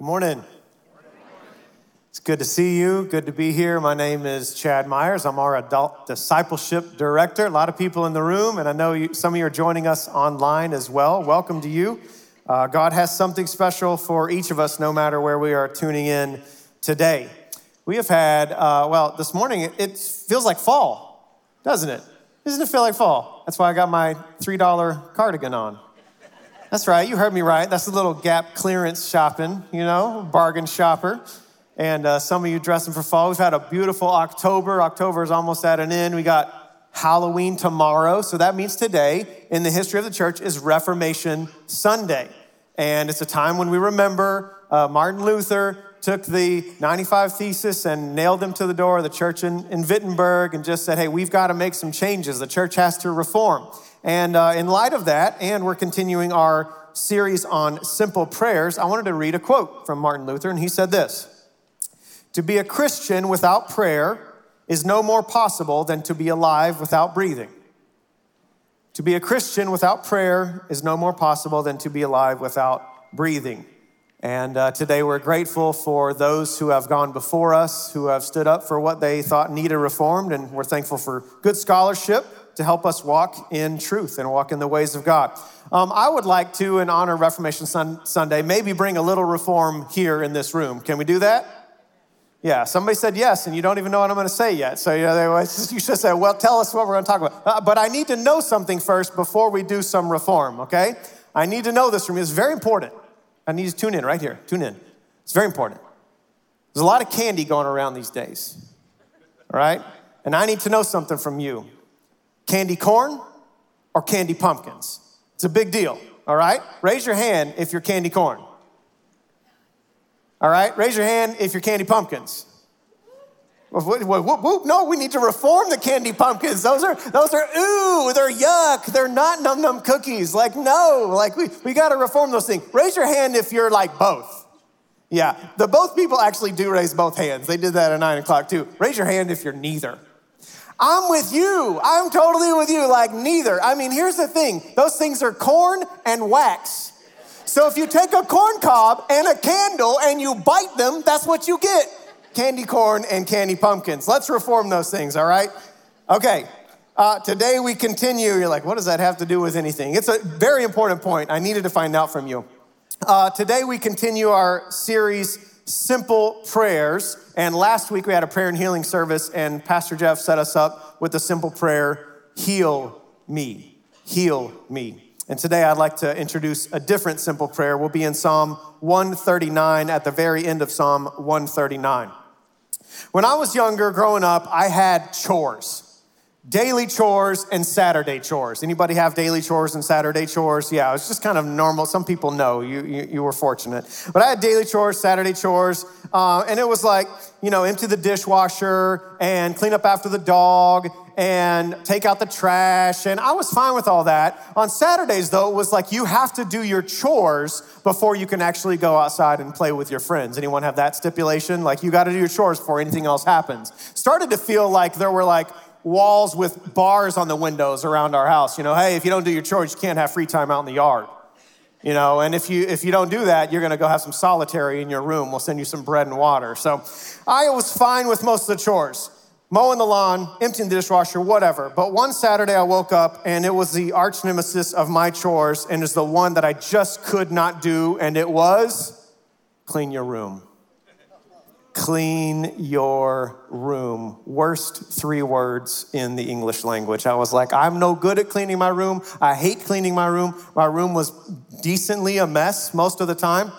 Good morning. It's good to see you. Good to be here. My name is Chad Myers. I'm our adult discipleship director. A lot of people in the room, and I know you, some of you are joining us online as well. Welcome to you. Uh, God has something special for each of us, no matter where we are tuning in today. We have had, uh, well, this morning it, it feels like fall, doesn't it? Doesn't it feel like fall? That's why I got my $3 cardigan on. That's right, you heard me right. That's a little gap clearance shopping, you know, bargain shopper. And uh, some of you dressing for fall. We've had a beautiful October. October is almost at an end. We got Halloween tomorrow. So that means today in the history of the church is Reformation Sunday. And it's a time when we remember uh, Martin Luther took the 95 Thesis and nailed them to the door of the church in, in Wittenberg and just said, hey, we've got to make some changes. The church has to reform. And uh, in light of that, and we're continuing our series on simple prayers, I wanted to read a quote from Martin Luther, and he said this To be a Christian without prayer is no more possible than to be alive without breathing. To be a Christian without prayer is no more possible than to be alive without breathing. And uh, today we're grateful for those who have gone before us, who have stood up for what they thought needed reformed, and we're thankful for good scholarship to help us walk in truth and walk in the ways of God. Um, I would like to, in honor of Reformation Sun- Sunday, maybe bring a little reform here in this room. Can we do that? Yeah, somebody said yes, and you don't even know what I'm going to say yet. So you, know, you should say, well, tell us what we're going to talk about. Uh, but I need to know something first before we do some reform, okay? I need to know this from you. It's very important. I need to tune in right here. Tune in. It's very important. There's a lot of candy going around these days, all right? And I need to know something from you. Candy corn or candy pumpkins? It's a big deal, all right? Raise your hand if you're candy corn. All right? Raise your hand if you're candy pumpkins. No, we need to reform the candy pumpkins. Those are, those are, ooh, they're yuck. They're not num num cookies. Like, no, like, we, we got to reform those things. Raise your hand if you're like both. Yeah, the both people actually do raise both hands. They did that at nine o'clock too. Raise your hand if you're neither. I'm with you. I'm totally with you. Like, neither. I mean, here's the thing those things are corn and wax. So if you take a corn cob and a candle and you bite them, that's what you get candy corn and candy pumpkins. Let's reform those things, all right? Okay. Uh, today we continue. You're like, what does that have to do with anything? It's a very important point. I needed to find out from you. Uh, today we continue our series simple prayers. And last week we had a prayer and healing service, and Pastor Jeff set us up with the simple prayer Heal me, heal me. And today I'd like to introduce a different simple prayer. We'll be in Psalm 139 at the very end of Psalm 139. When I was younger, growing up, I had chores daily chores and Saturday chores. Anybody have daily chores and Saturday chores? Yeah, it's just kind of normal. Some people know you, you, you were fortunate. But I had daily chores, Saturday chores, uh, and it was like, you know, empty the dishwasher and clean up after the dog and take out the trash. And I was fine with all that. On Saturdays, though, it was like you have to do your chores before you can actually go outside and play with your friends. Anyone have that stipulation? Like you got to do your chores before anything else happens. Started to feel like there were like, walls with bars on the windows around our house. You know, hey, if you don't do your chores, you can't have free time out in the yard. You know, and if you if you don't do that, you're gonna go have some solitary in your room. We'll send you some bread and water. So I was fine with most of the chores. Mowing the lawn, emptying the dishwasher, whatever. But one Saturday I woke up and it was the arch nemesis of my chores, and it's the one that I just could not do, and it was clean your room clean your room. Worst three words in the English language. I was like, I'm no good at cleaning my room. I hate cleaning my room. My room was decently a mess most of the time.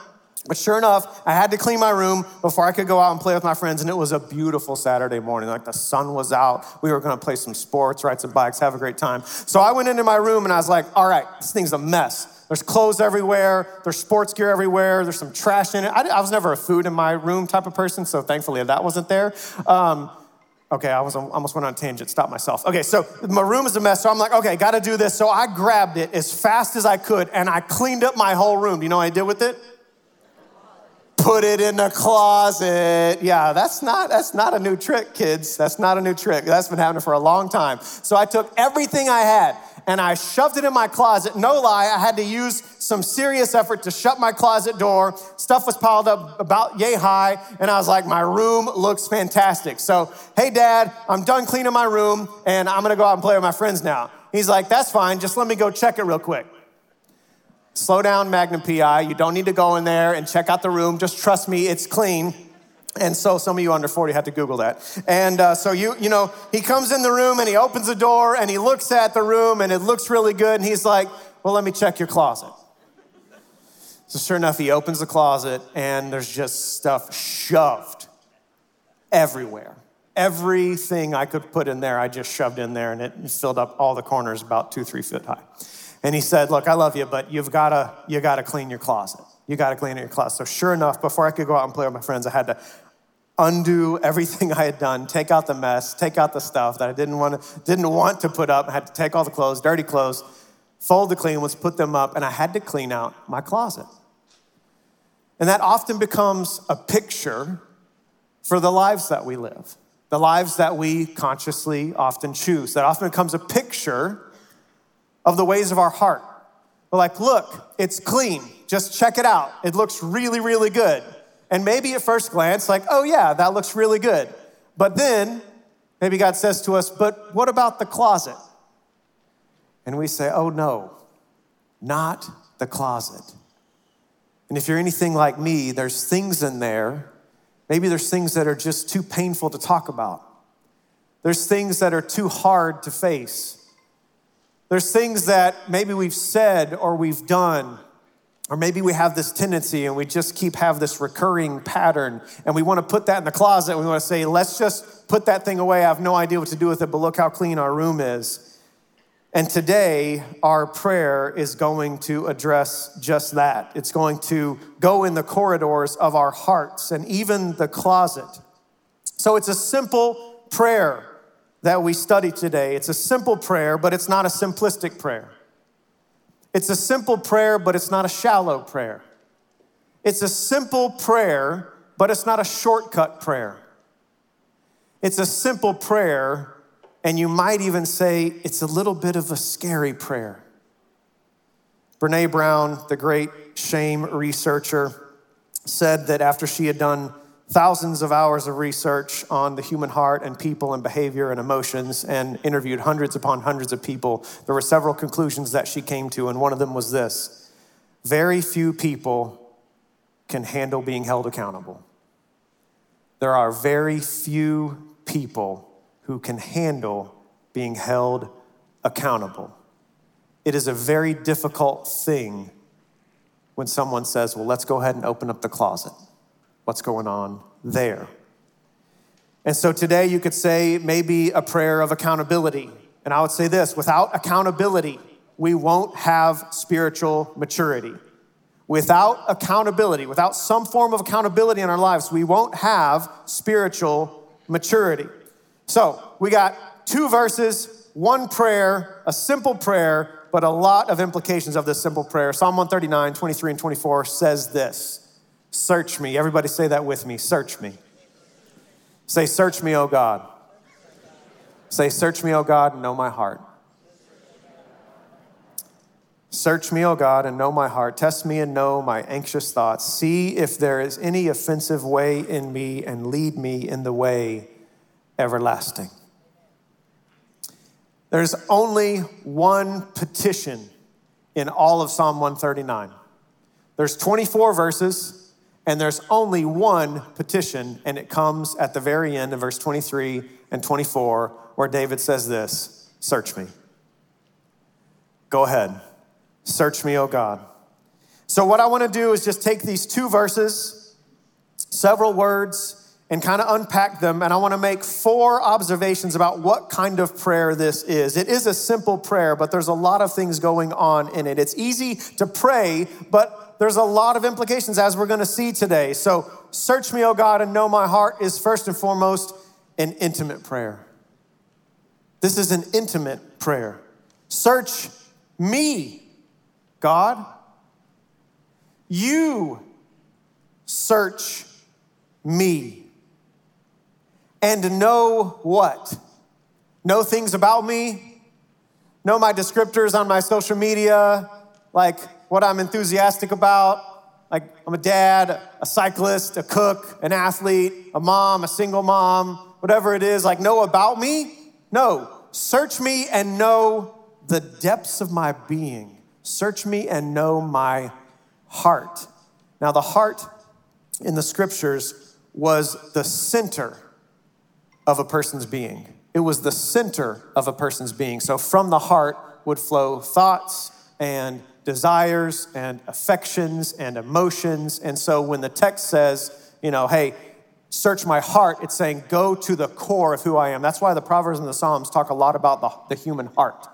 But sure enough, I had to clean my room before I could go out and play with my friends. And it was a beautiful Saturday morning. Like the sun was out. We were going to play some sports, ride some bikes, have a great time. So I went into my room and I was like, all right, this thing's a mess. There's clothes everywhere. There's sports gear everywhere. There's some trash in it. I, I was never a food in my room type of person, so thankfully that wasn't there. Um, okay, I was almost went on a tangent. Stop myself. Okay, so my room is a mess. So I'm like, okay, got to do this. So I grabbed it as fast as I could, and I cleaned up my whole room. Do you know what I did with it? Put it in the closet. Yeah, that's not that's not a new trick, kids. That's not a new trick. That's been happening for a long time. So I took everything I had and I shoved it in my closet. No lie, I had to use some serious effort to shut my closet door. Stuff was piled up about yay high, and I was like, my room looks fantastic. So, hey, dad, I'm done cleaning my room, and I'm gonna go out and play with my friends now. He's like, that's fine, just let me go check it real quick. Slow down, Magnum PI. You don't need to go in there and check out the room. Just trust me, it's clean. And so some of you under 40 had to Google that. And uh, so you, you know, he comes in the room and he opens the door and he looks at the room and it looks really good. And he's like, well, let me check your closet. So sure enough, he opens the closet and there's just stuff shoved everywhere. Everything I could put in there, I just shoved in there and it filled up all the corners about two, three feet high. And he said, look, I love you, but you've gotta, you gotta clean your closet. You gotta clean your closet. So sure enough, before I could go out and play with my friends, I had to undo everything I had done, take out the mess, take out the stuff that I didn't want to, didn't want to put up. I had to take all the clothes, dirty clothes, fold the clean ones, put them up, and I had to clean out my closet. And that often becomes a picture for the lives that we live, the lives that we consciously often choose. That often becomes a picture of the ways of our heart. We're like, look, it's clean. Just check it out. It looks really, really good. And maybe at first glance, like, oh yeah, that looks really good. But then maybe God says to us, but what about the closet? And we say, oh no, not the closet. And if you're anything like me, there's things in there. Maybe there's things that are just too painful to talk about. There's things that are too hard to face. There's things that maybe we've said or we've done or maybe we have this tendency and we just keep have this recurring pattern and we want to put that in the closet. We want to say, let's just put that thing away. I have no idea what to do with it, but look how clean our room is. And today, our prayer is going to address just that. It's going to go in the corridors of our hearts and even the closet. So it's a simple prayer that we study today. It's a simple prayer, but it's not a simplistic prayer. It's a simple prayer, but it's not a shallow prayer. It's a simple prayer, but it's not a shortcut prayer. It's a simple prayer, and you might even say it's a little bit of a scary prayer. Brene Brown, the great shame researcher, said that after she had done thousands of hours of research on the human heart and people and behavior and emotions and interviewed hundreds upon hundreds of people, there were several conclusions that she came to, and one of them was this very few people can handle being held accountable. There are very few people who can handle being held accountable. It is a very difficult thing when someone says, Well, let's go ahead and open up the closet what's going on there. And so today you could say maybe a prayer of accountability. And I would say this without accountability, we won't have spiritual maturity. Without accountability, without some form of accountability in our lives, we won't have spiritual maturity. So we got two verses, one prayer, a simple prayer, but a lot of implications of this simple prayer. Psalm 139, 23, and 24 says this Search me. Everybody say that with me. Search me. Say, Search me, O God. Say, Search me, O God, and know my heart. Search me, O God, and know my heart. Test me and know my anxious thoughts. See if there is any offensive way in me, and lead me in the way everlasting. There's only one petition in all of Psalm 139. There's 24 verses. And there's only one petition, and it comes at the very end of verse 23 and 24, where David says this Search me. Go ahead. Search me, O God. So, what I want to do is just take these two verses, several words, and kind of unpack them. And I want to make four observations about what kind of prayer this is. It is a simple prayer, but there's a lot of things going on in it. It's easy to pray, but there's a lot of implications as we're going to see today. So, search me, O God, and know my heart is first and foremost an intimate prayer. This is an intimate prayer. Search me, God. You search me. And know what? Know things about me, know my descriptors on my social media, like what I'm enthusiastic about. Like, I'm a dad, a cyclist, a cook, an athlete, a mom, a single mom, whatever it is. Like, know about me? No. Search me and know the depths of my being. Search me and know my heart. Now, the heart in the scriptures was the center of a person's being. It was the center of a person's being. So from the heart would flow thoughts and desires and affections and emotions. And so when the text says, you know, hey, search my heart, it's saying go to the core of who I am. That's why the Proverbs and the Psalms talk a lot about the, the human heart.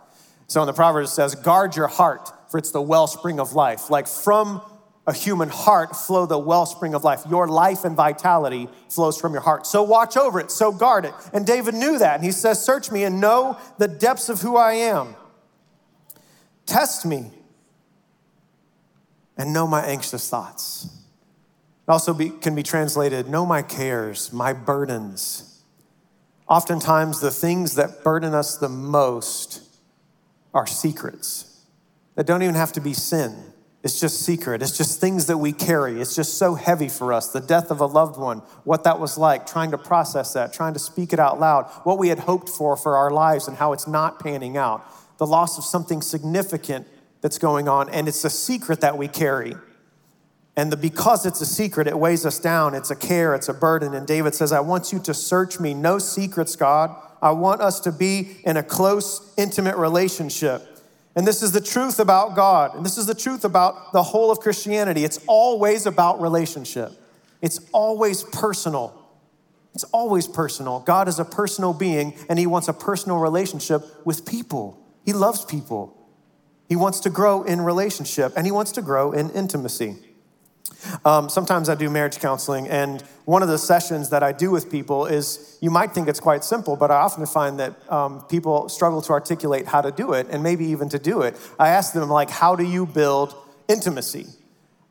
So in the Proverbs it says, guard your heart, for it's the wellspring of life. Like from a human heart flow the wellspring of life. Your life and vitality flows from your heart. So watch over it, so guard it. And David knew that. And he says, Search me and know the depths of who I am. Test me and know my anxious thoughts. It also be, can be translated, Know my cares, my burdens. Oftentimes, the things that burden us the most are secrets that don't even have to be sin it's just secret. It's just things that we carry. It's just so heavy for us. The death of a loved one, what that was like, trying to process that, trying to speak it out loud, what we had hoped for for our lives and how it's not panning out, the loss of something significant that's going on, and it's a secret that we carry. And the, because it's a secret, it weighs us down. It's a care, it's a burden. And David says, I want you to search me. No secrets, God. I want us to be in a close, intimate relationship. And this is the truth about God. And this is the truth about the whole of Christianity. It's always about relationship, it's always personal. It's always personal. God is a personal being, and He wants a personal relationship with people. He loves people. He wants to grow in relationship, and He wants to grow in intimacy. Um, sometimes I do marriage counseling, and one of the sessions that I do with people is you might think it's quite simple, but I often find that um, people struggle to articulate how to do it and maybe even to do it. I ask them, like, how do you build intimacy?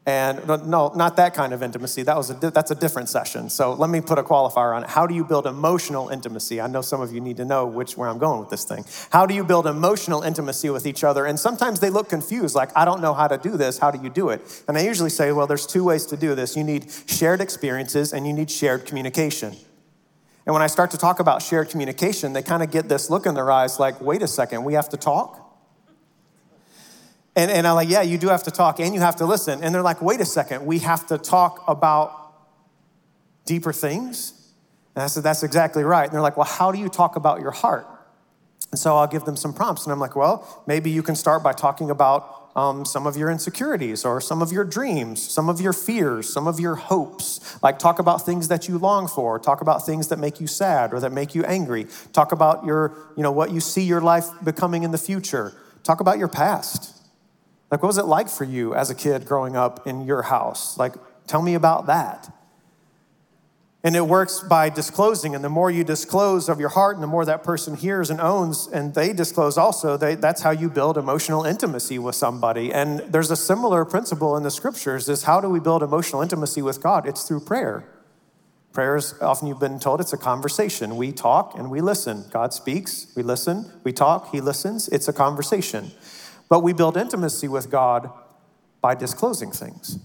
And no, not that kind of intimacy. That was a, that's a different session. So let me put a qualifier on it. How do you build emotional intimacy? I know some of you need to know which where I'm going with this thing. How do you build emotional intimacy with each other? And sometimes they look confused, like I don't know how to do this. How do you do it? And I usually say, well, there's two ways to do this. You need shared experiences and you need shared communication. And when I start to talk about shared communication, they kind of get this look in their eyes, like, wait a second, we have to talk. And, and I'm like, yeah, you do have to talk and you have to listen. And they're like, wait a second, we have to talk about deeper things? And I said, that's exactly right. And they're like, well, how do you talk about your heart? And so I'll give them some prompts. And I'm like, well, maybe you can start by talking about um, some of your insecurities or some of your dreams, some of your fears, some of your hopes. Like, talk about things that you long for, talk about things that make you sad or that make you angry. Talk about your, you know, what you see your life becoming in the future. Talk about your past. Like, what was it like for you as a kid growing up in your house? Like, tell me about that. And it works by disclosing. And the more you disclose of your heart, and the more that person hears and owns, and they disclose also, they, that's how you build emotional intimacy with somebody. And there's a similar principle in the scriptures is how do we build emotional intimacy with God? It's through prayer. Prayer is often you've been told it's a conversation. We talk and we listen. God speaks, we listen, we talk, He listens. It's a conversation. But we build intimacy with God by disclosing things.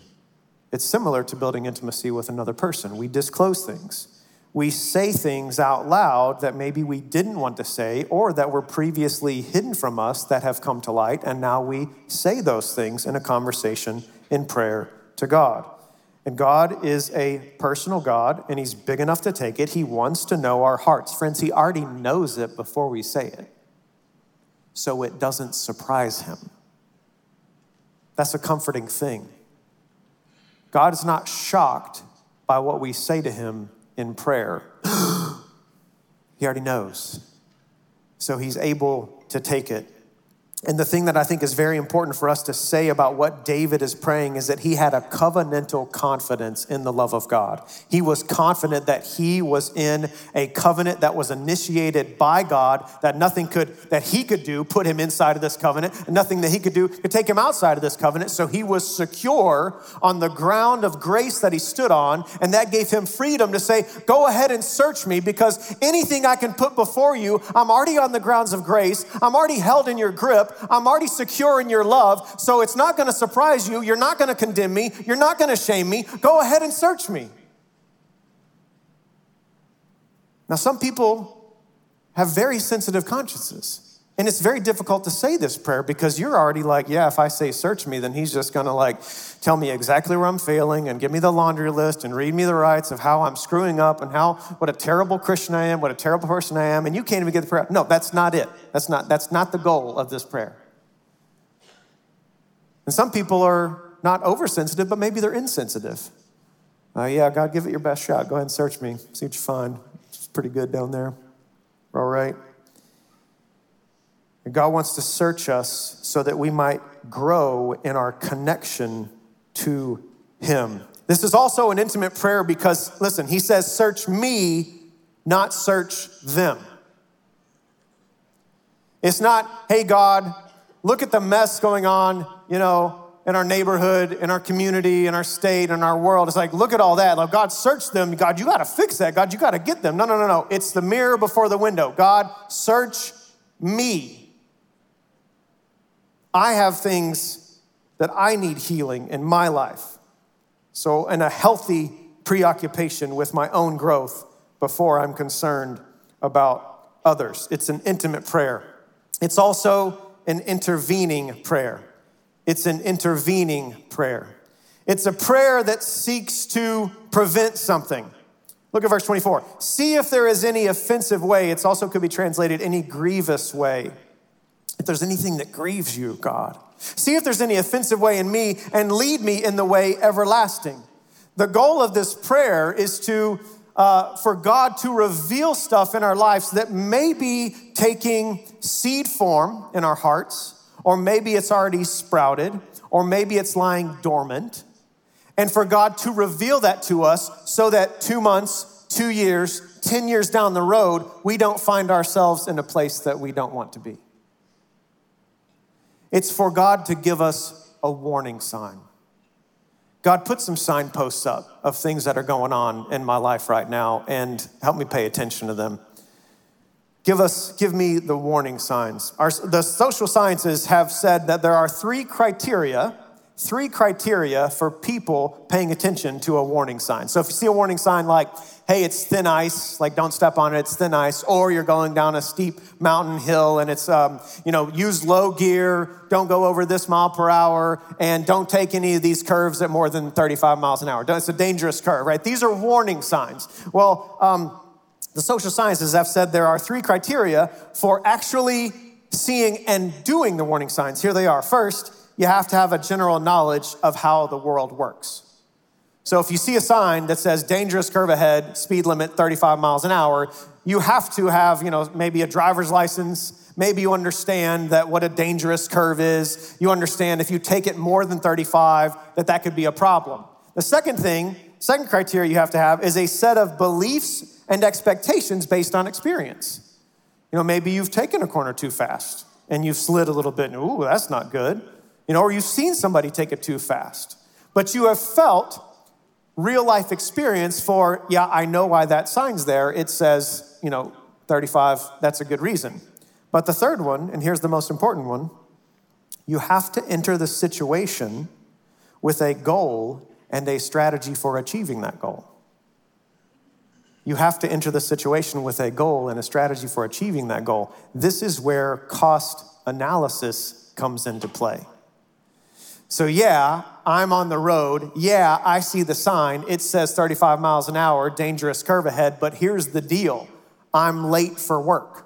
It's similar to building intimacy with another person. We disclose things. We say things out loud that maybe we didn't want to say or that were previously hidden from us that have come to light, and now we say those things in a conversation in prayer to God. And God is a personal God, and He's big enough to take it. He wants to know our hearts. Friends, He already knows it before we say it so it doesn't surprise him. That's a comforting thing. God is not shocked by what we say to him in prayer. he already knows. So he's able to take it. And the thing that I think is very important for us to say about what David is praying is that he had a covenantal confidence in the love of God. He was confident that he was in a covenant that was initiated by God, that nothing could that he could do put him inside of this covenant, and nothing that he could do could take him outside of this covenant. So he was secure on the ground of grace that he stood on, and that gave him freedom to say, "Go ahead and search me because anything I can put before you, I'm already on the grounds of grace. I'm already held in your grip." I'm already secure in your love, so it's not gonna surprise you. You're not gonna condemn me. You're not gonna shame me. Go ahead and search me. Now, some people have very sensitive consciences. And it's very difficult to say this prayer because you're already like, yeah, if I say search me, then he's just gonna like tell me exactly where I'm failing and give me the laundry list and read me the rights of how I'm screwing up and how what a terrible Christian I am, what a terrible person I am, and you can't even get the prayer. No, that's not it. That's not that's not the goal of this prayer. And some people are not oversensitive, but maybe they're insensitive. Uh, yeah, God, give it your best shot. Go ahead and search me, see what you find. It's pretty good down there. All right. And God wants to search us so that we might grow in our connection to Him. This is also an intimate prayer because, listen, He says, Search me, not search them. It's not, hey, God, look at the mess going on, you know, in our neighborhood, in our community, in our state, in our world. It's like, look at all that. Like, God, search them. God, you got to fix that. God, you got to get them. No, no, no, no. It's the mirror before the window. God, search me. I have things that I need healing in my life. So, in a healthy preoccupation with my own growth before I'm concerned about others. It's an intimate prayer. It's also an intervening prayer. It's an intervening prayer. It's a prayer that seeks to prevent something. Look at verse 24. See if there is any offensive way. It also could be translated any grievous way. If there's anything that grieves you, God. See if there's any offensive way in me and lead me in the way everlasting. The goal of this prayer is to uh, for God to reveal stuff in our lives that may be taking seed form in our hearts or maybe it's already sprouted, or maybe it's lying dormant. And for God to reveal that to us so that two months, two years, 10 years down the road, we don't find ourselves in a place that we don't want to be. It's for God to give us a warning sign. God, put some signposts up of things that are going on in my life right now and help me pay attention to them. Give us, give me the warning signs. Our, the social sciences have said that there are three criteria, three criteria for people paying attention to a warning sign. So if you see a warning sign like, hey, it's thin ice, like don't step on it, it's thin ice, or you're going down a steep mountain hill and it's, um, you know, use low gear, don't go over this mile per hour, and don't take any of these curves at more than 35 miles an hour. It's a dangerous curve, right? These are warning signs. Well, um, the social sciences have said there are three criteria for actually seeing and doing the warning signs. Here they are. First, you have to have a general knowledge of how the world works. So if you see a sign that says dangerous curve ahead, speed limit 35 miles an hour, you have to have, you know, maybe a driver's license. Maybe you understand that what a dangerous curve is. You understand if you take it more than 35 that that could be a problem. The second thing, second criteria you have to have is a set of beliefs and expectations based on experience. You know, maybe you've taken a corner too fast and you've slid a little bit, and ooh, that's not good. You know, or you've seen somebody take it too fast. But you have felt real life experience for, yeah, I know why that sign's there. It says, you know, 35, that's a good reason. But the third one, and here's the most important one you have to enter the situation with a goal and a strategy for achieving that goal. You have to enter the situation with a goal and a strategy for achieving that goal. This is where cost analysis comes into play. So, yeah, I'm on the road. Yeah, I see the sign. It says 35 miles an hour, dangerous curve ahead, but here's the deal I'm late for work.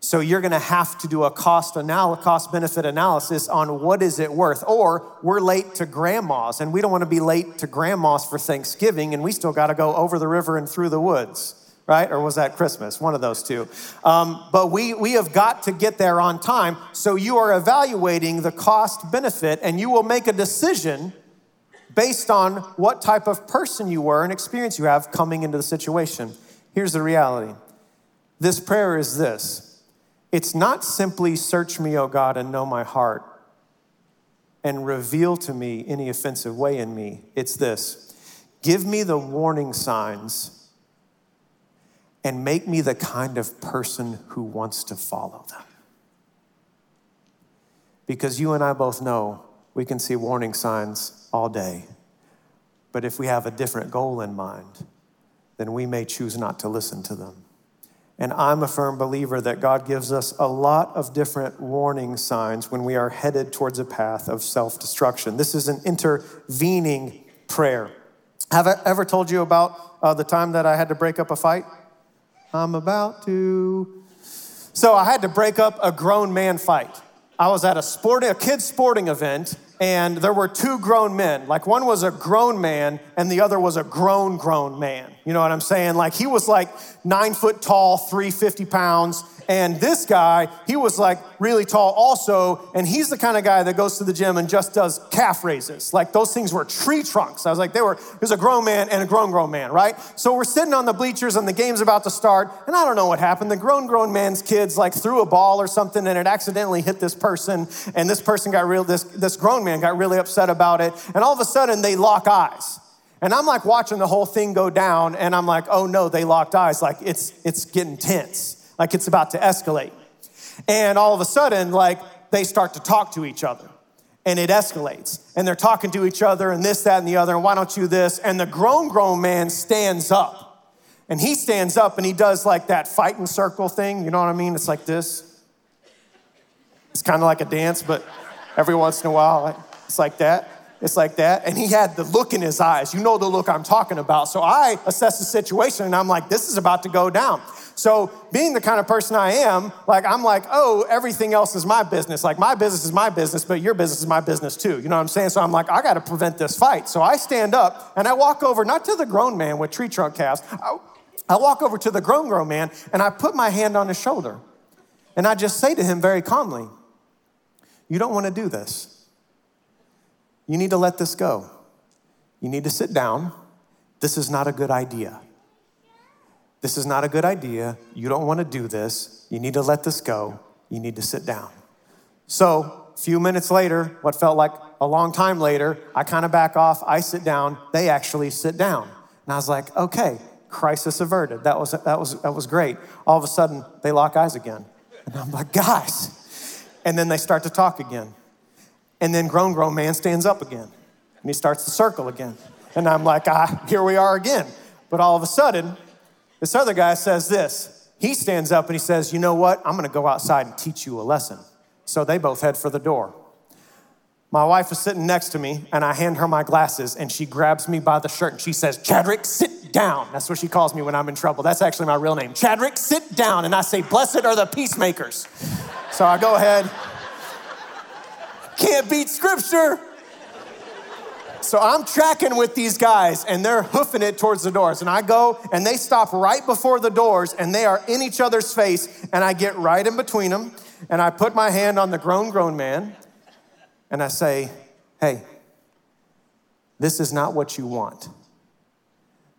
So you're to have to do a cost anal- cost benefit analysis on what is it worth. Or we're late to grandma's and we don't want to be late to grandma's for Thanksgiving and we still got to go over the river and through the woods. Right? Or was that Christmas? One of those two. Um, but we, we have got to get there on time. So you are evaluating the cost benefit and you will make a decision based on what type of person you were and experience you have coming into the situation. Here's the reality this prayer is this it's not simply search me, O God, and know my heart and reveal to me any offensive way in me. It's this give me the warning signs and make me the kind of person who wants to follow them. Because you and I both know we can see warning signs all day. But if we have a different goal in mind, then we may choose not to listen to them. And I'm a firm believer that God gives us a lot of different warning signs when we are headed towards a path of self destruction. This is an intervening prayer. Have I ever told you about uh, the time that I had to break up a fight? I'm about to. So I had to break up a grown man fight. I was at a sporting, a kids sporting event, and there were two grown men. Like one was a grown man, and the other was a grown, grown man. You know what I'm saying? Like he was like nine foot tall, 350 pounds, and this guy, he was like really tall also, and he's the kind of guy that goes to the gym and just does calf raises. Like those things were tree trunks. I was like, they were, there's a grown man and a grown, grown man, right? So we're sitting on the bleachers and the game's about to start, and I don't know what happened. The grown, grown man's kids like threw a ball or something and it accidentally hit this person, and this person got real, this, this grown man got really upset about it, and all of a sudden they lock eyes. And I'm like watching the whole thing go down, and I'm like, oh no, they locked eyes. Like it's it's getting tense like it's about to escalate. And all of a sudden, like they start to talk to each other and it escalates. And they're talking to each other and this, that, and the other, and why don't you this? And the grown, grown man stands up. And he stands up and he does like that fighting circle thing. You know what I mean? It's like this. It's kind of like a dance, but every once in a while, it's like that. It's like that. And he had the look in his eyes. You know the look I'm talking about. So I assess the situation and I'm like, this is about to go down. So, being the kind of person I am, like, I'm like, oh, everything else is my business. Like, my business is my business, but your business is my business too. You know what I'm saying? So, I'm like, I got to prevent this fight. So, I stand up and I walk over, not to the grown man with tree trunk cast, I, I walk over to the grown, grown man and I put my hand on his shoulder. And I just say to him very calmly, You don't want to do this. You need to let this go. You need to sit down. This is not a good idea. This is not a good idea. You don't want to do this. You need to let this go. You need to sit down. So, a few minutes later, what felt like a long time later, I kind of back off. I sit down. They actually sit down. And I was like, okay, crisis averted. That was, that was, that was great. All of a sudden, they lock eyes again. And I'm like, guys. And then they start to talk again. And then grown, grown man stands up again. And he starts to circle again. And I'm like, ah, here we are again. But all of a sudden, this other guy says this. He stands up and he says, You know what? I'm going to go outside and teach you a lesson. So they both head for the door. My wife is sitting next to me, and I hand her my glasses, and she grabs me by the shirt and she says, Chadrick, sit down. That's what she calls me when I'm in trouble. That's actually my real name. Chadrick, sit down. And I say, Blessed are the peacemakers. So I go ahead. Can't beat scripture. So I'm tracking with these guys and they're hoofing it towards the doors. And I go and they stop right before the doors and they are in each other's face. And I get right in between them and I put my hand on the grown, grown man and I say, Hey, this is not what you want.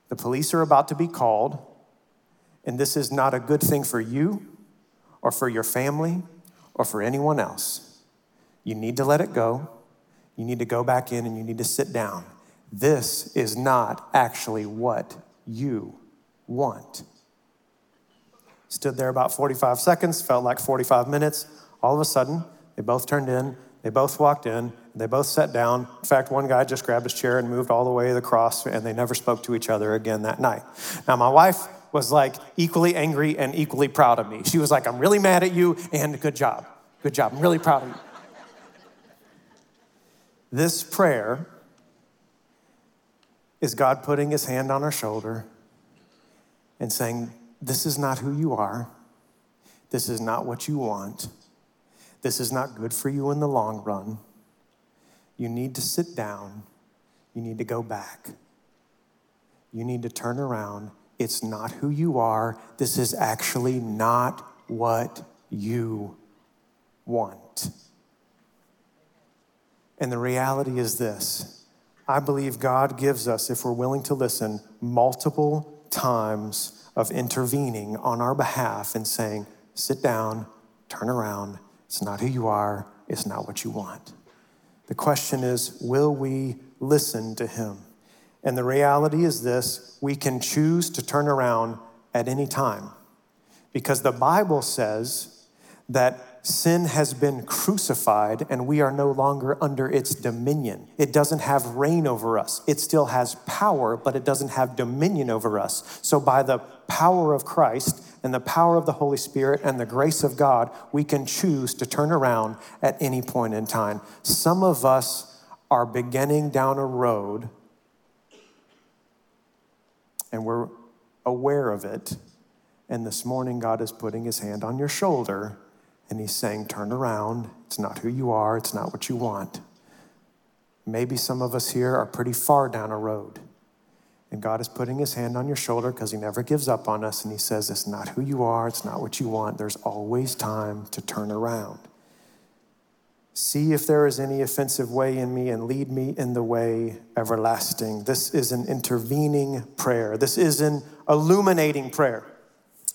The police are about to be called, and this is not a good thing for you or for your family or for anyone else. You need to let it go. You need to go back in and you need to sit down. This is not actually what you want. Stood there about 45 seconds, felt like 45 minutes. All of a sudden, they both turned in, they both walked in, they both sat down. In fact, one guy just grabbed his chair and moved all the way across, and they never spoke to each other again that night. Now, my wife was like equally angry and equally proud of me. She was like, I'm really mad at you, and good job. Good job. I'm really proud of you. This prayer is God putting his hand on our shoulder and saying, This is not who you are. This is not what you want. This is not good for you in the long run. You need to sit down. You need to go back. You need to turn around it's not who you are. This is actually not what you want. And the reality is this I believe God gives us, if we're willing to listen, multiple times of intervening on our behalf and saying, sit down, turn around. It's not who you are, it's not what you want. The question is, will we listen to Him? And the reality is this we can choose to turn around at any time because the Bible says that sin has been crucified and we are no longer under its dominion. It doesn't have reign over us. It still has power, but it doesn't have dominion over us. So, by the power of Christ and the power of the Holy Spirit and the grace of God, we can choose to turn around at any point in time. Some of us are beginning down a road and we're aware of it. And this morning, God is putting his hand on your shoulder and he's saying, Turn around. It's not who you are, it's not what you want. Maybe some of us here are pretty far down a road. And God is putting his hand on your shoulder because he never gives up on us. And he says, It's not who you are, it's not what you want. There's always time to turn around. See if there is any offensive way in me and lead me in the way everlasting. This is an intervening prayer. This is an illuminating prayer.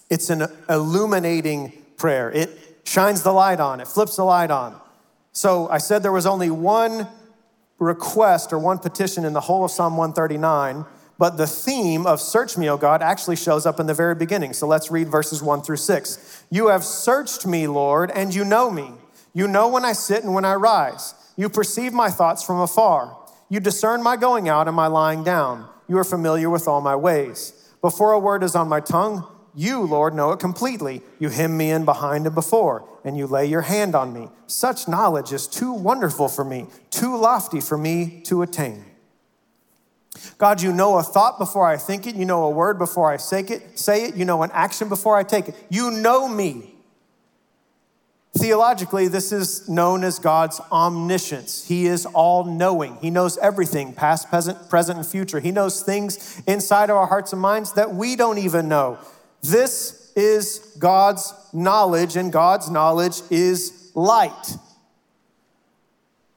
It's an illuminating prayer. It shines the light on, it flips the light on. So I said there was only one request or one petition in the whole of Psalm 139, but the theme of search me, O God, actually shows up in the very beginning. So let's read verses 1 through 6. You have searched me, Lord, and you know me. You know when I sit and when I rise. You perceive my thoughts from afar. You discern my going out and my lying down. You are familiar with all my ways. Before a word is on my tongue, you, Lord, know it completely. You hem me in behind and before, and you lay your hand on me. Such knowledge is too wonderful for me, too lofty for me to attain. God, you know a thought before I think it. You know a word before I say it. Say it. You know an action before I take it. You know me. Theologically, this is known as God's omniscience. He is all knowing. He knows everything, past, present, present, and future. He knows things inside of our hearts and minds that we don't even know. This is God's knowledge, and God's knowledge is light.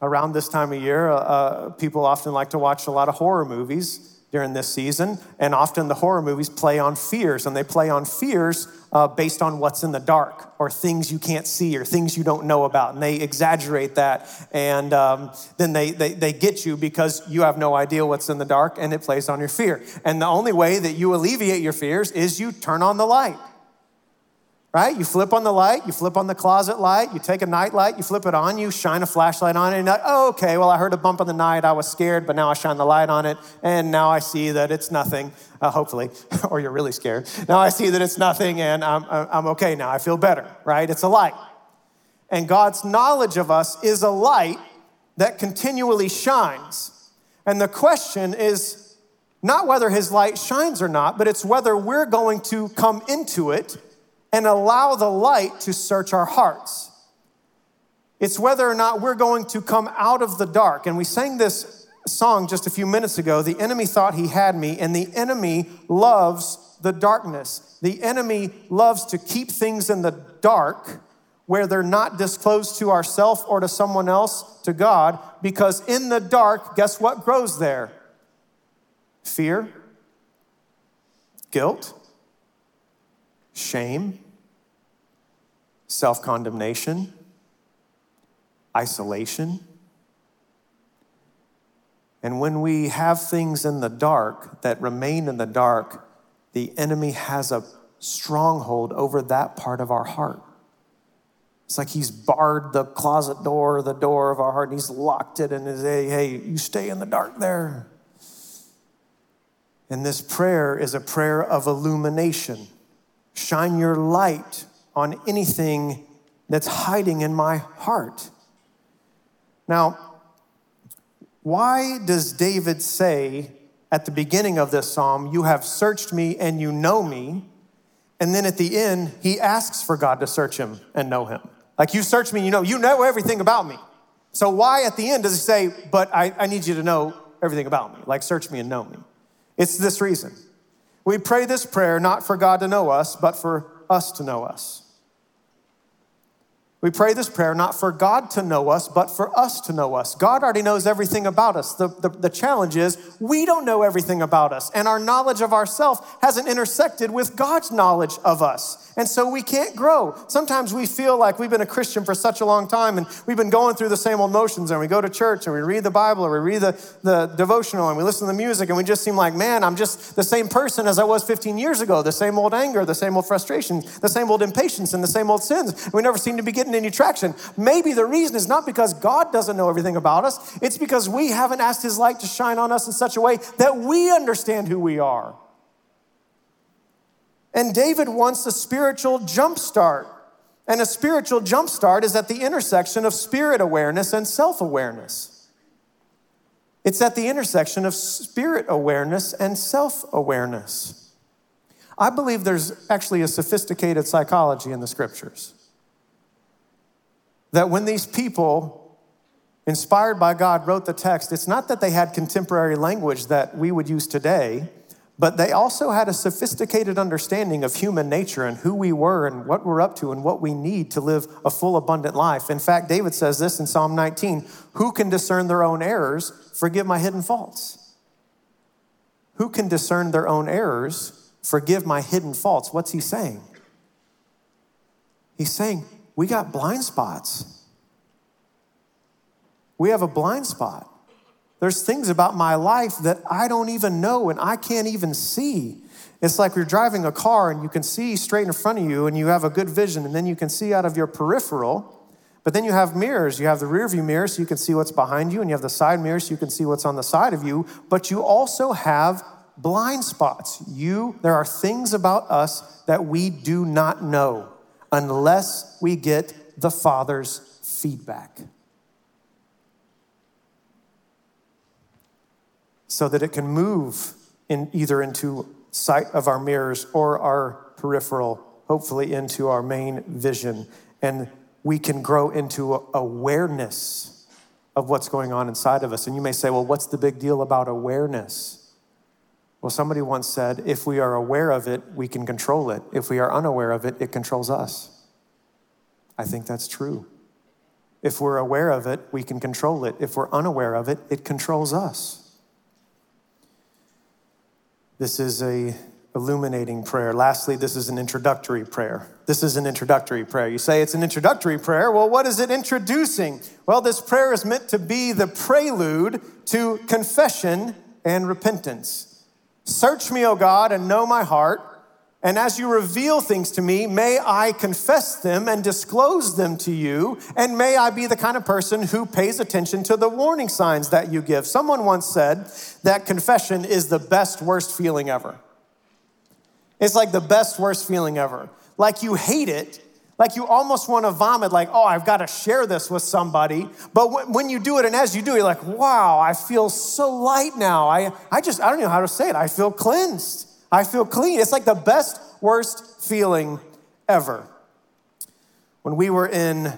Around this time of year, uh, uh, people often like to watch a lot of horror movies during this season, and often the horror movies play on fears, and they play on fears uh, based on what's in the dark or things you can't see or things you don't know about. And they exaggerate that, and um, then they, they, they get you because you have no idea what's in the dark, and it plays on your fear. And the only way that you alleviate your fears is you turn on the light right? You flip on the light, you flip on the closet light, you take a night light, you flip it on, you shine a flashlight on it, and you're like, oh, okay, well, I heard a bump in the night, I was scared, but now I shine the light on it, and now I see that it's nothing, uh, hopefully, or you're really scared. Now I see that it's nothing, and I'm, I'm okay now, I feel better, right? It's a light. And God's knowledge of us is a light that continually shines. And the question is not whether his light shines or not, but it's whether we're going to come into it and allow the light to search our hearts. It's whether or not we're going to come out of the dark. And we sang this song just a few minutes ago. The enemy thought he had me, and the enemy loves the darkness. The enemy loves to keep things in the dark where they're not disclosed to ourselves or to someone else, to God, because in the dark, guess what grows there? Fear, guilt, shame, self condemnation, isolation. And when we have things in the dark that remain in the dark, the enemy has a stronghold over that part of our heart. It's like he's barred the closet door, the door of our heart, and he's locked it and is, hey, hey, you stay in the dark there. And this prayer is a prayer of illumination. Shine your light on anything that's hiding in my heart. Now, why does David say at the beginning of this psalm, You have searched me and you know me? And then at the end, he asks for God to search him and know him. Like, you search me, you know, you know everything about me. So, why at the end does he say, But I, I need you to know everything about me? Like, search me and know me. It's this reason We pray this prayer not for God to know us, but for us to know us. We pray this prayer not for God to know us, but for us to know us. God already knows everything about us. The, the, the challenge is we don't know everything about us, and our knowledge of ourselves hasn't intersected with God's knowledge of us. And so we can't grow. Sometimes we feel like we've been a Christian for such a long time and we've been going through the same old motions, and we go to church and we read the Bible or we read the, the devotional and we listen to the music, and we just seem like, man, I'm just the same person as I was 15 years ago, the same old anger, the same old frustrations, the same old impatience, and the same old sins. We never seem to be getting any traction. Maybe the reason is not because God doesn't know everything about us, it's because we haven't asked His light to shine on us in such a way that we understand who we are. And David wants a spiritual jump start. And a spiritual jump start is at the intersection of spirit awareness and self awareness. It's at the intersection of spirit awareness and self awareness. I believe there's actually a sophisticated psychology in the scriptures that when these people, inspired by God, wrote the text, it's not that they had contemporary language that we would use today, but they also had a sophisticated understanding of human nature and who we were and what we're up to and what we need to live a full, abundant life. In fact, David says this in Psalm 19 Who can discern their own errors? Forgive my hidden faults. Who can discern their own errors? Forgive my hidden faults. What's he saying? He's saying, we got blind spots. We have a blind spot. There's things about my life that I don't even know and I can't even see. It's like you're driving a car and you can see straight in front of you and you have a good vision, and then you can see out of your peripheral. But then you have mirrors. You have the rear view mirror so you can see what's behind you, and you have the side mirror so you can see what's on the side of you. But you also have blind spots. You, there are things about us that we do not know unless we get the Father's feedback. So that it can move in either into sight of our mirrors or our peripheral, hopefully into our main vision. And we can grow into awareness of what's going on inside of us. And you may say, well, what's the big deal about awareness? Well, somebody once said, if we are aware of it, we can control it. If we are unaware of it, it controls us. I think that's true. If we're aware of it, we can control it. If we're unaware of it, it controls us. This is a illuminating prayer. Lastly, this is an introductory prayer. This is an introductory prayer. You say it's an introductory prayer. Well, what is it introducing? Well, this prayer is meant to be the prelude to confession and repentance. Search me, O God, and know my heart. And as you reveal things to me, may I confess them and disclose them to you. And may I be the kind of person who pays attention to the warning signs that you give. Someone once said that confession is the best, worst feeling ever. It's like the best, worst feeling ever. Like you hate it, like you almost want to vomit, like, oh, I've got to share this with somebody. But when you do it, and as you do, you're like, wow, I feel so light now. I, I just, I don't know how to say it. I feel cleansed. I feel clean. It's like the best, worst feeling ever. When we were in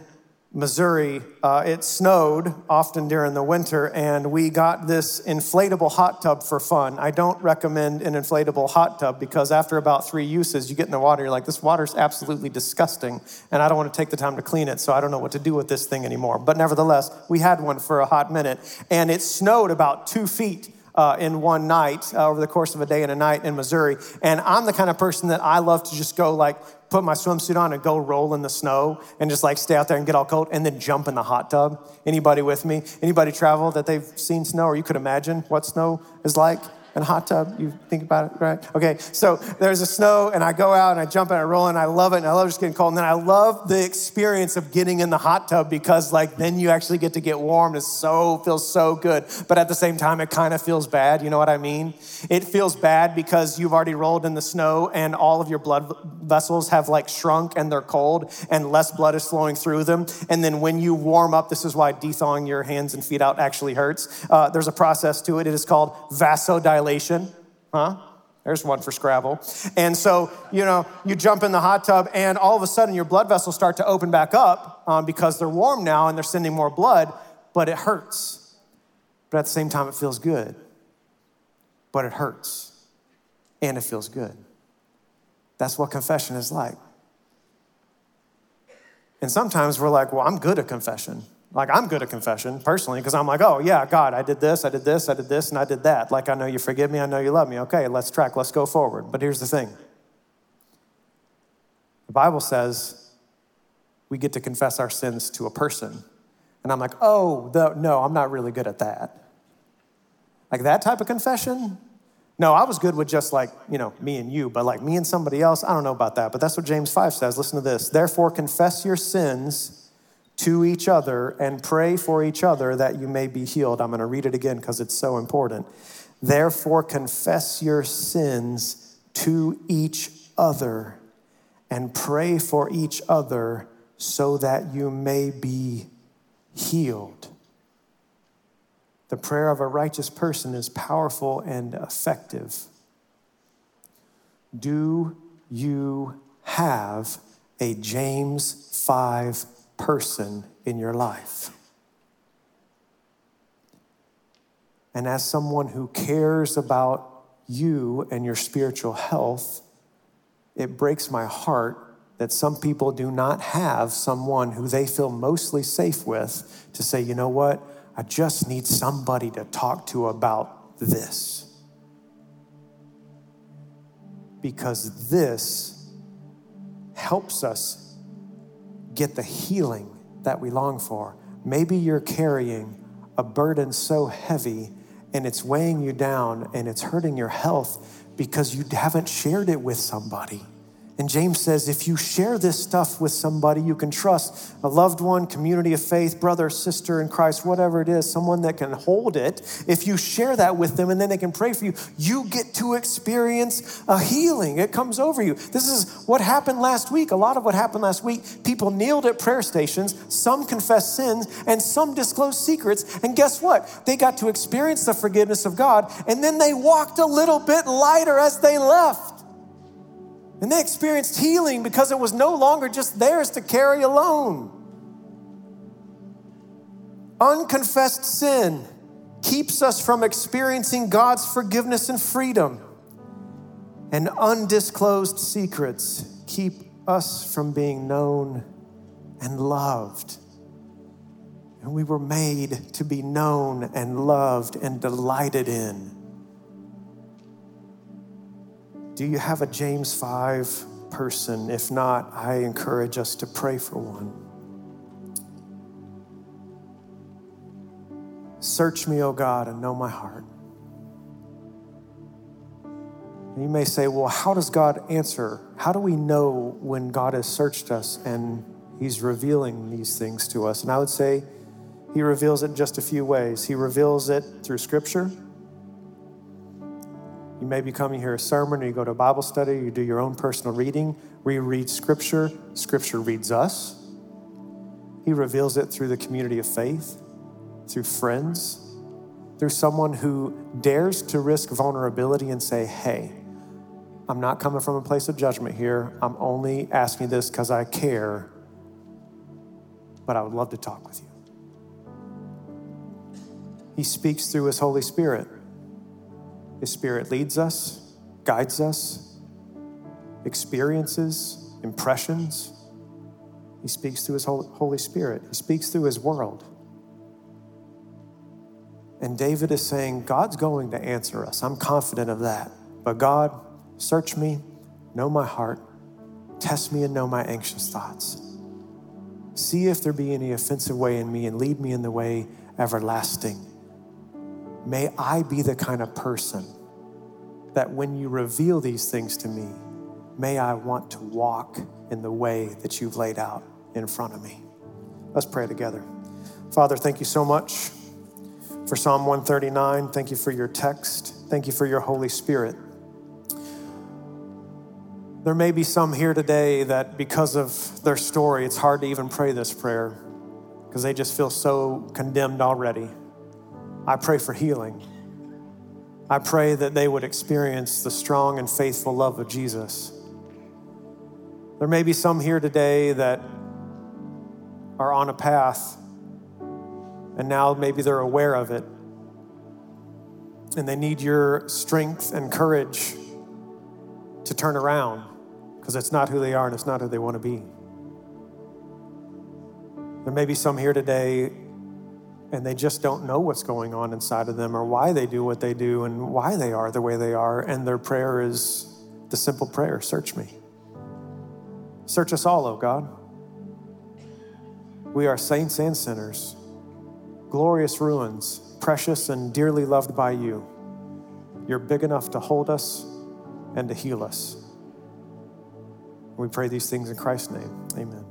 Missouri, uh, it snowed often during the winter, and we got this inflatable hot tub for fun. I don't recommend an inflatable hot tub because after about three uses, you get in the water, you're like, this water's absolutely disgusting, and I don't want to take the time to clean it, so I don't know what to do with this thing anymore. But nevertheless, we had one for a hot minute, and it snowed about two feet. Uh, in one night uh, over the course of a day and a night in Missouri. And I'm the kind of person that I love to just go like put my swimsuit on and go roll in the snow and just like stay out there and get all cold and then jump in the hot tub. Anybody with me? Anybody travel that they've seen snow or you could imagine what snow is like? In a hot tub. You think about it, right? Okay, so there's a snow, and I go out and I jump and I roll, and I love it, and I love just getting cold. And then I love the experience of getting in the hot tub because, like, then you actually get to get warm. It so feels so good, but at the same time, it kind of feels bad. You know what I mean? It feels bad because you've already rolled in the snow, and all of your blood vessels have like shrunk and they're cold, and less blood is flowing through them. And then when you warm up, this is why thawing your hands and feet out actually hurts. Uh, there's a process to it. It is called vasodilation huh? There's one for Scrabble. And so, you know, you jump in the hot tub, and all of a sudden your blood vessels start to open back up um, because they're warm now and they're sending more blood, but it hurts. But at the same time, it feels good, but it hurts. and it feels good. That's what confession is like. And sometimes we're like, well, I'm good at confession. Like, I'm good at confession personally because I'm like, oh, yeah, God, I did this, I did this, I did this, and I did that. Like, I know you forgive me, I know you love me. Okay, let's track, let's go forward. But here's the thing the Bible says we get to confess our sins to a person. And I'm like, oh, the, no, I'm not really good at that. Like that type of confession? No, I was good with just like, you know, me and you, but like me and somebody else, I don't know about that. But that's what James 5 says. Listen to this. Therefore, confess your sins to each other and pray for each other that you may be healed. I'm going to read it again because it's so important. Therefore, confess your sins to each other and pray for each other so that you may be healed. The prayer of a righteous person is powerful and effective. Do you have a James 5 person in your life? And as someone who cares about you and your spiritual health, it breaks my heart that some people do not have someone who they feel mostly safe with to say, you know what, I just need somebody to talk to about this. Because this helps us get the healing that we long for. Maybe you're carrying a burden so heavy and it's weighing you down and it's hurting your health because you haven't shared it with somebody. And James says, if you share this stuff with somebody you can trust, a loved one, community of faith, brother, sister in Christ, whatever it is, someone that can hold it, if you share that with them and then they can pray for you, you get to experience a healing. It comes over you. This is what happened last week. A lot of what happened last week, people kneeled at prayer stations, some confessed sins, and some disclosed secrets. And guess what? They got to experience the forgiveness of God, and then they walked a little bit lighter as they left. And they experienced healing because it was no longer just theirs to carry alone. Unconfessed sin keeps us from experiencing God's forgiveness and freedom. And undisclosed secrets keep us from being known and loved. And we were made to be known and loved and delighted in. Do you have a James 5 person? If not, I encourage us to pray for one. Search me, O God, and know my heart. And you may say, well, how does God answer? How do we know when God has searched us and He's revealing these things to us? And I would say He reveals it in just a few ways. He reveals it through Scripture. You may be coming here a sermon, or you go to a Bible study, you do your own personal reading. We read Scripture, Scripture reads us. He reveals it through the community of faith, through friends, through someone who dares to risk vulnerability and say, hey, I'm not coming from a place of judgment here. I'm only asking this because I care, but I would love to talk with you. He speaks through His Holy Spirit. His Spirit leads us, guides us, experiences, impressions. He speaks through His Holy Spirit, He speaks through His world. And David is saying, God's going to answer us. I'm confident of that. But God, search me, know my heart, test me and know my anxious thoughts. See if there be any offensive way in me and lead me in the way everlasting. May I be the kind of person that when you reveal these things to me, may I want to walk in the way that you've laid out in front of me. Let's pray together. Father, thank you so much for Psalm 139. Thank you for your text. Thank you for your Holy Spirit. There may be some here today that because of their story, it's hard to even pray this prayer because they just feel so condemned already. I pray for healing. I pray that they would experience the strong and faithful love of Jesus. There may be some here today that are on a path and now maybe they're aware of it and they need your strength and courage to turn around because it's not who they are and it's not who they want to be. There may be some here today and they just don't know what's going on inside of them or why they do what they do and why they are the way they are. And their prayer is the simple prayer Search me. Search us all, oh God. We are saints and sinners, glorious ruins, precious and dearly loved by you. You're big enough to hold us and to heal us. We pray these things in Christ's name. Amen.